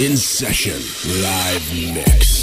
In session, live mix.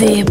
Radio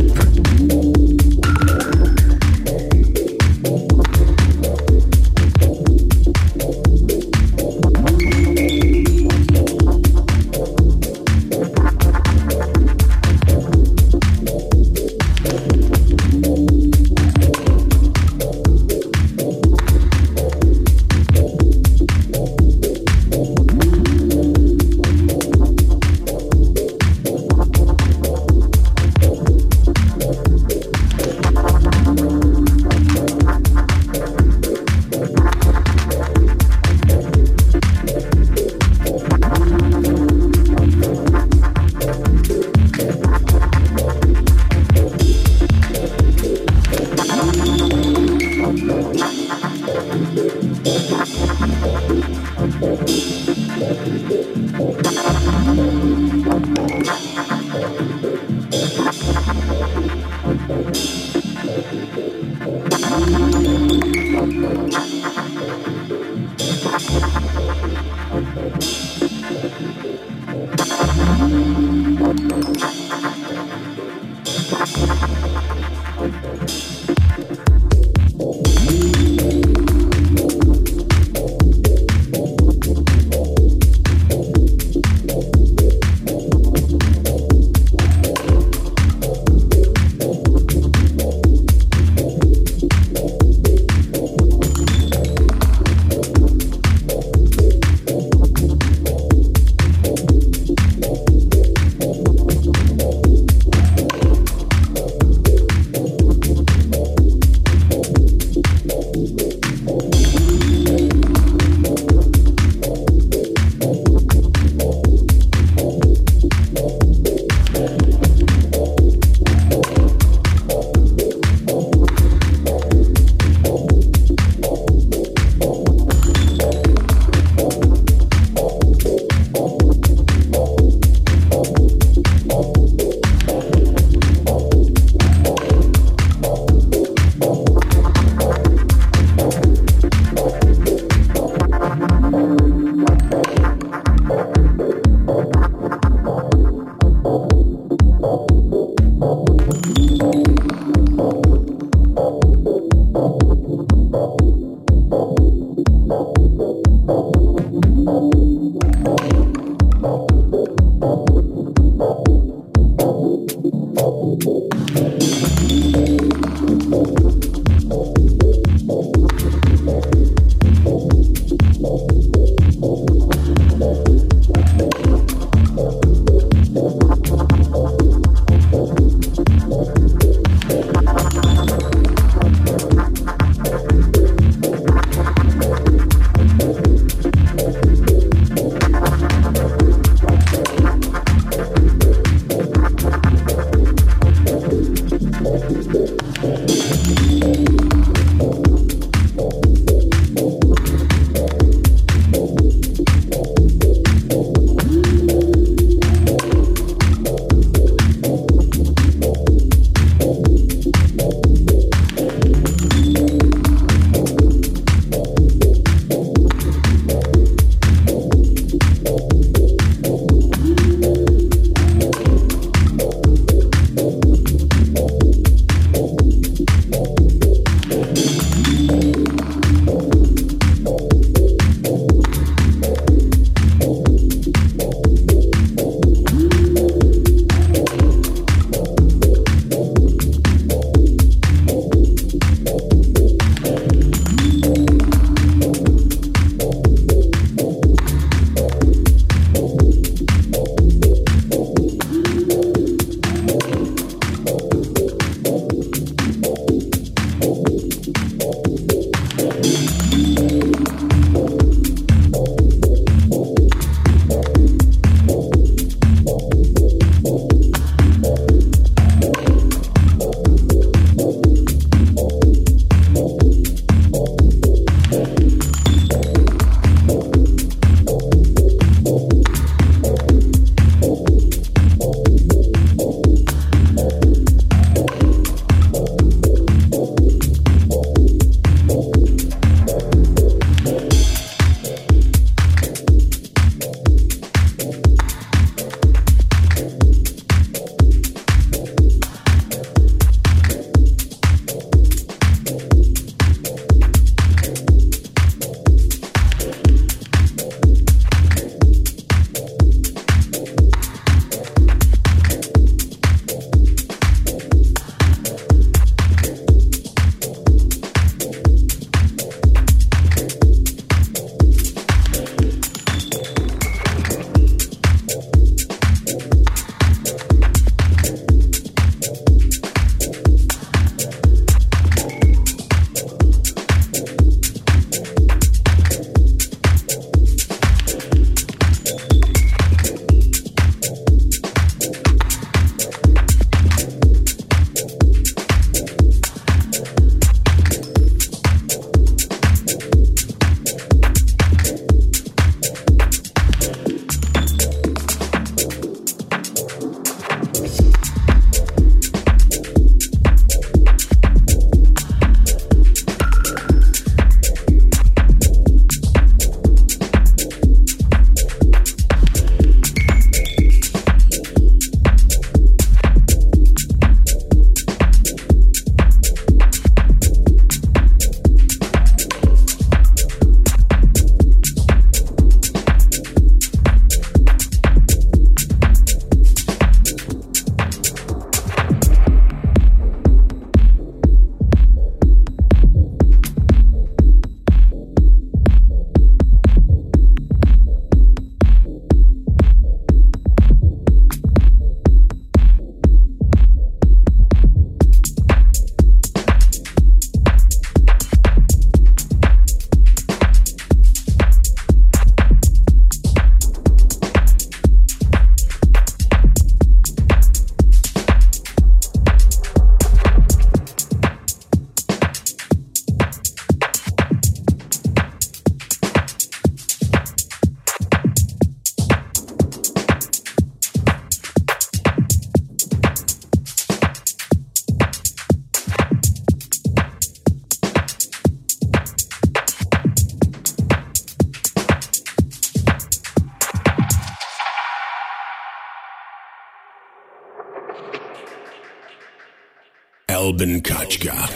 Deep. Kelvin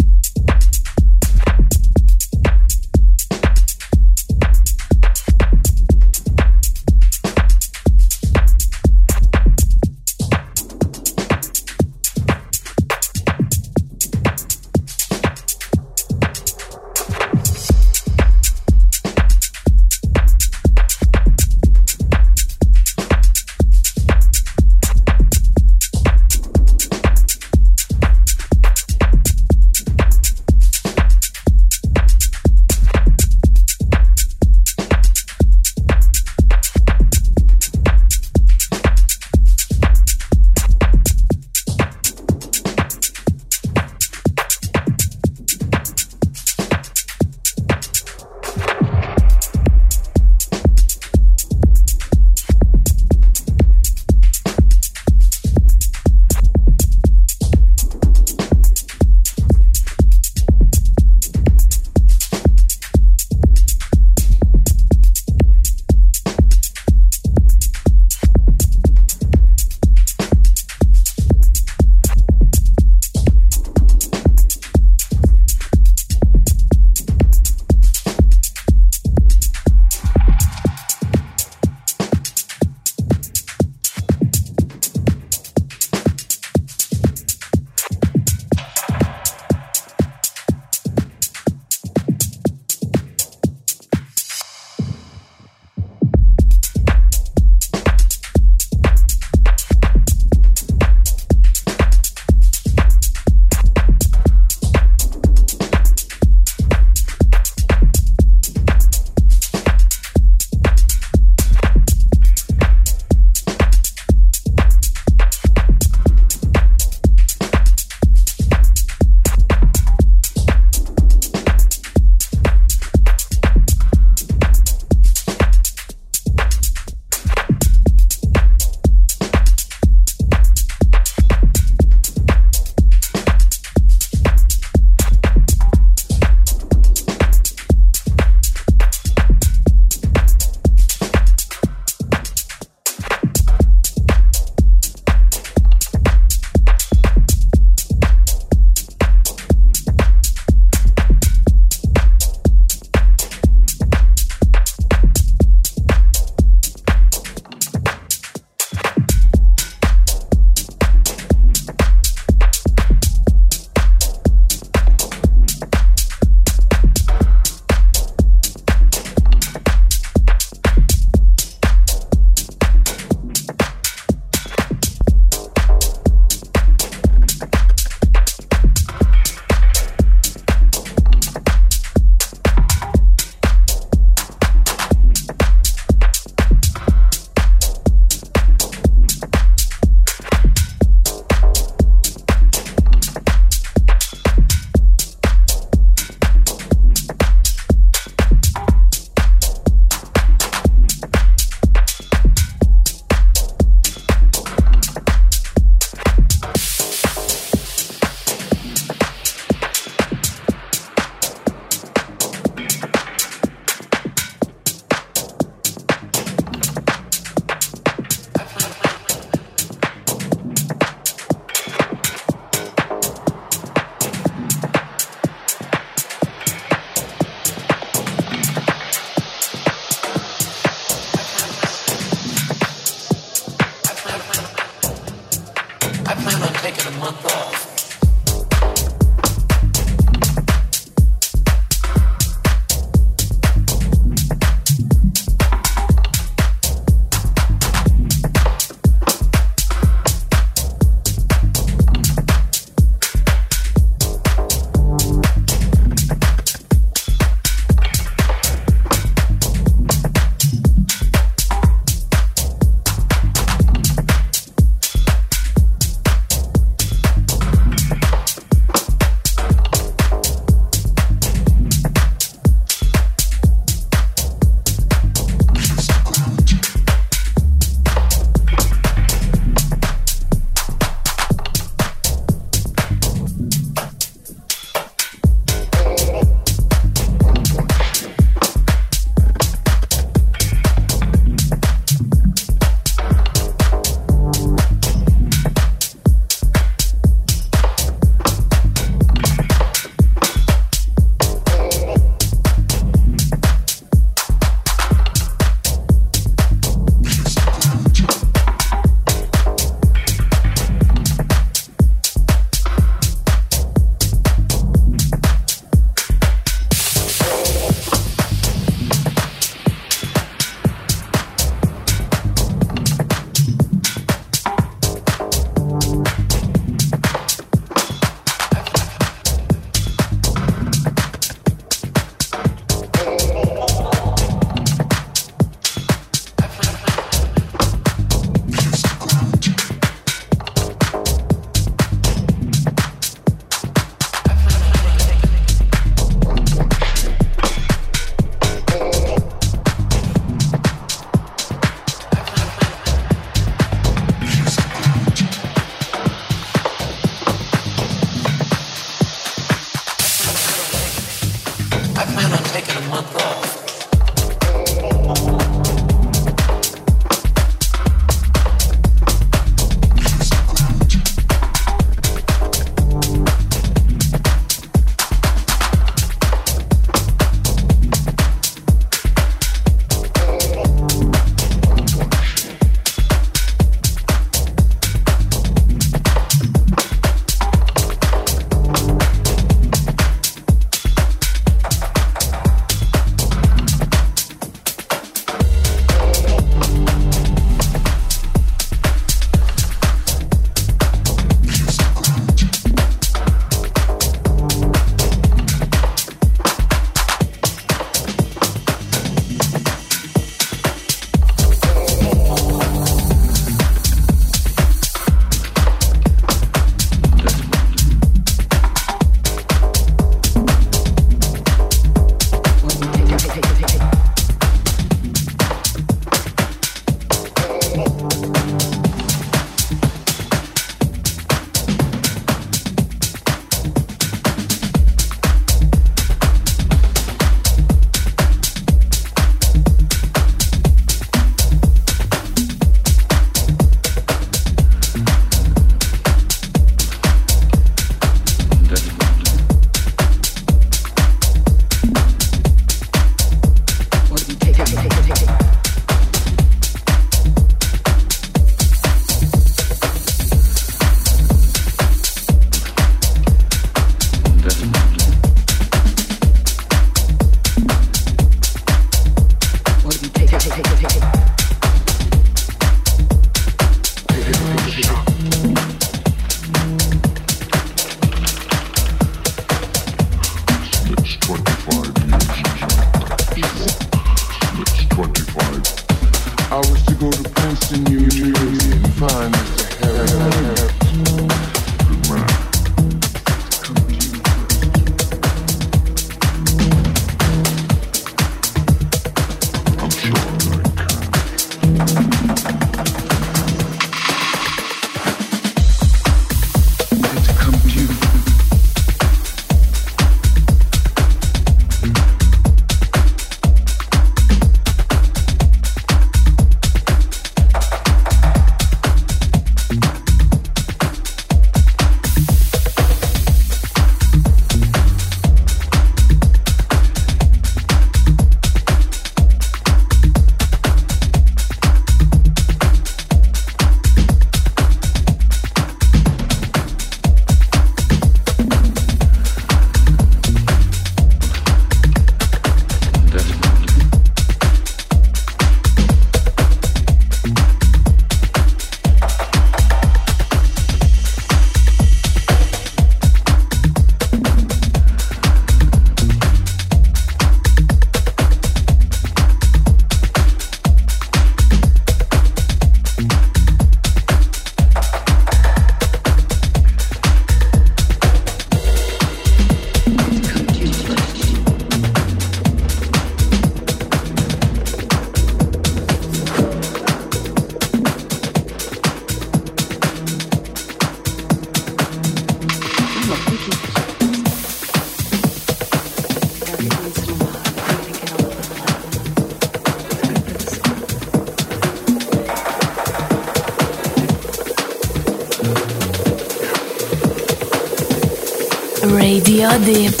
Kachka.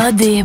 melodie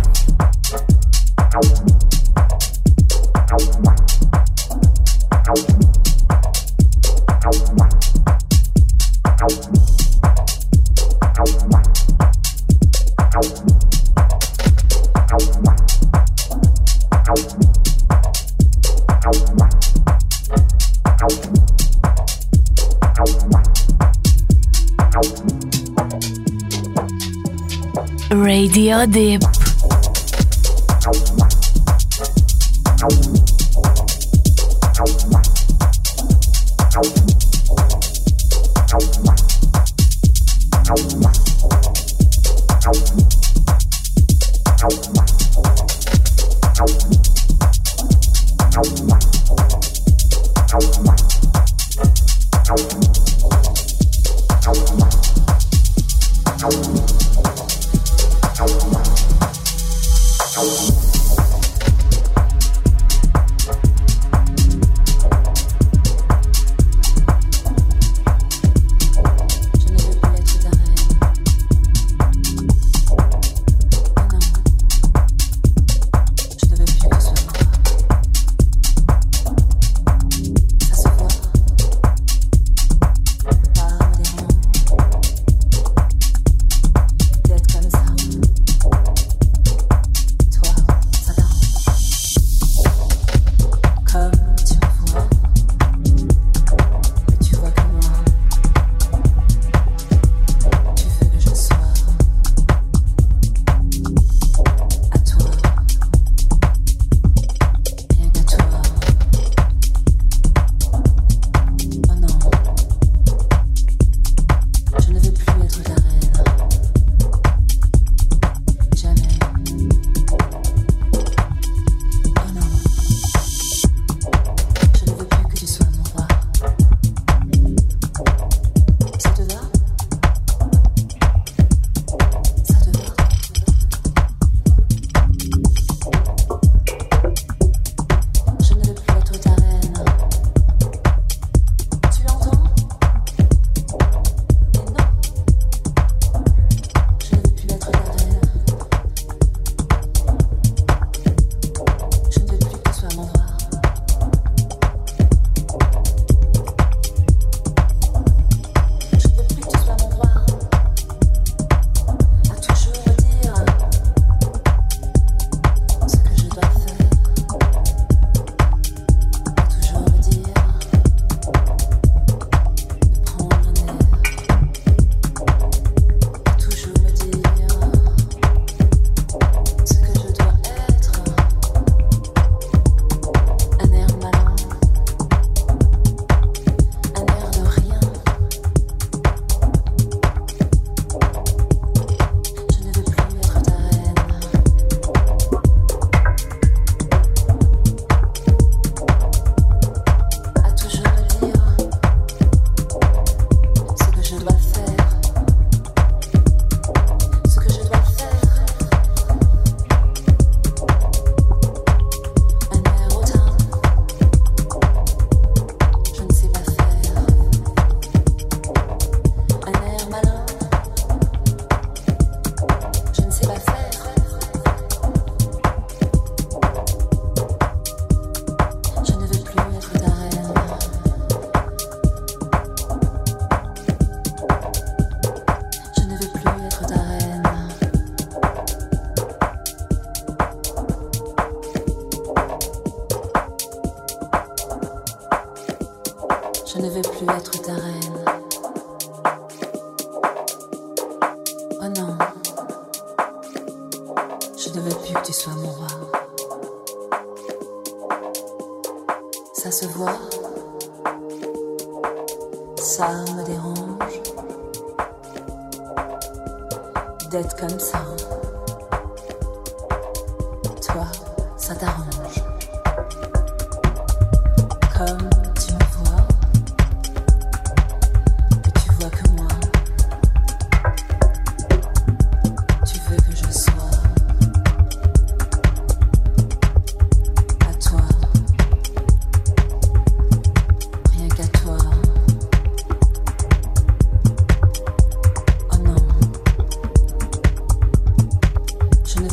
Radio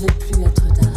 n'avait plus Notre-Dame.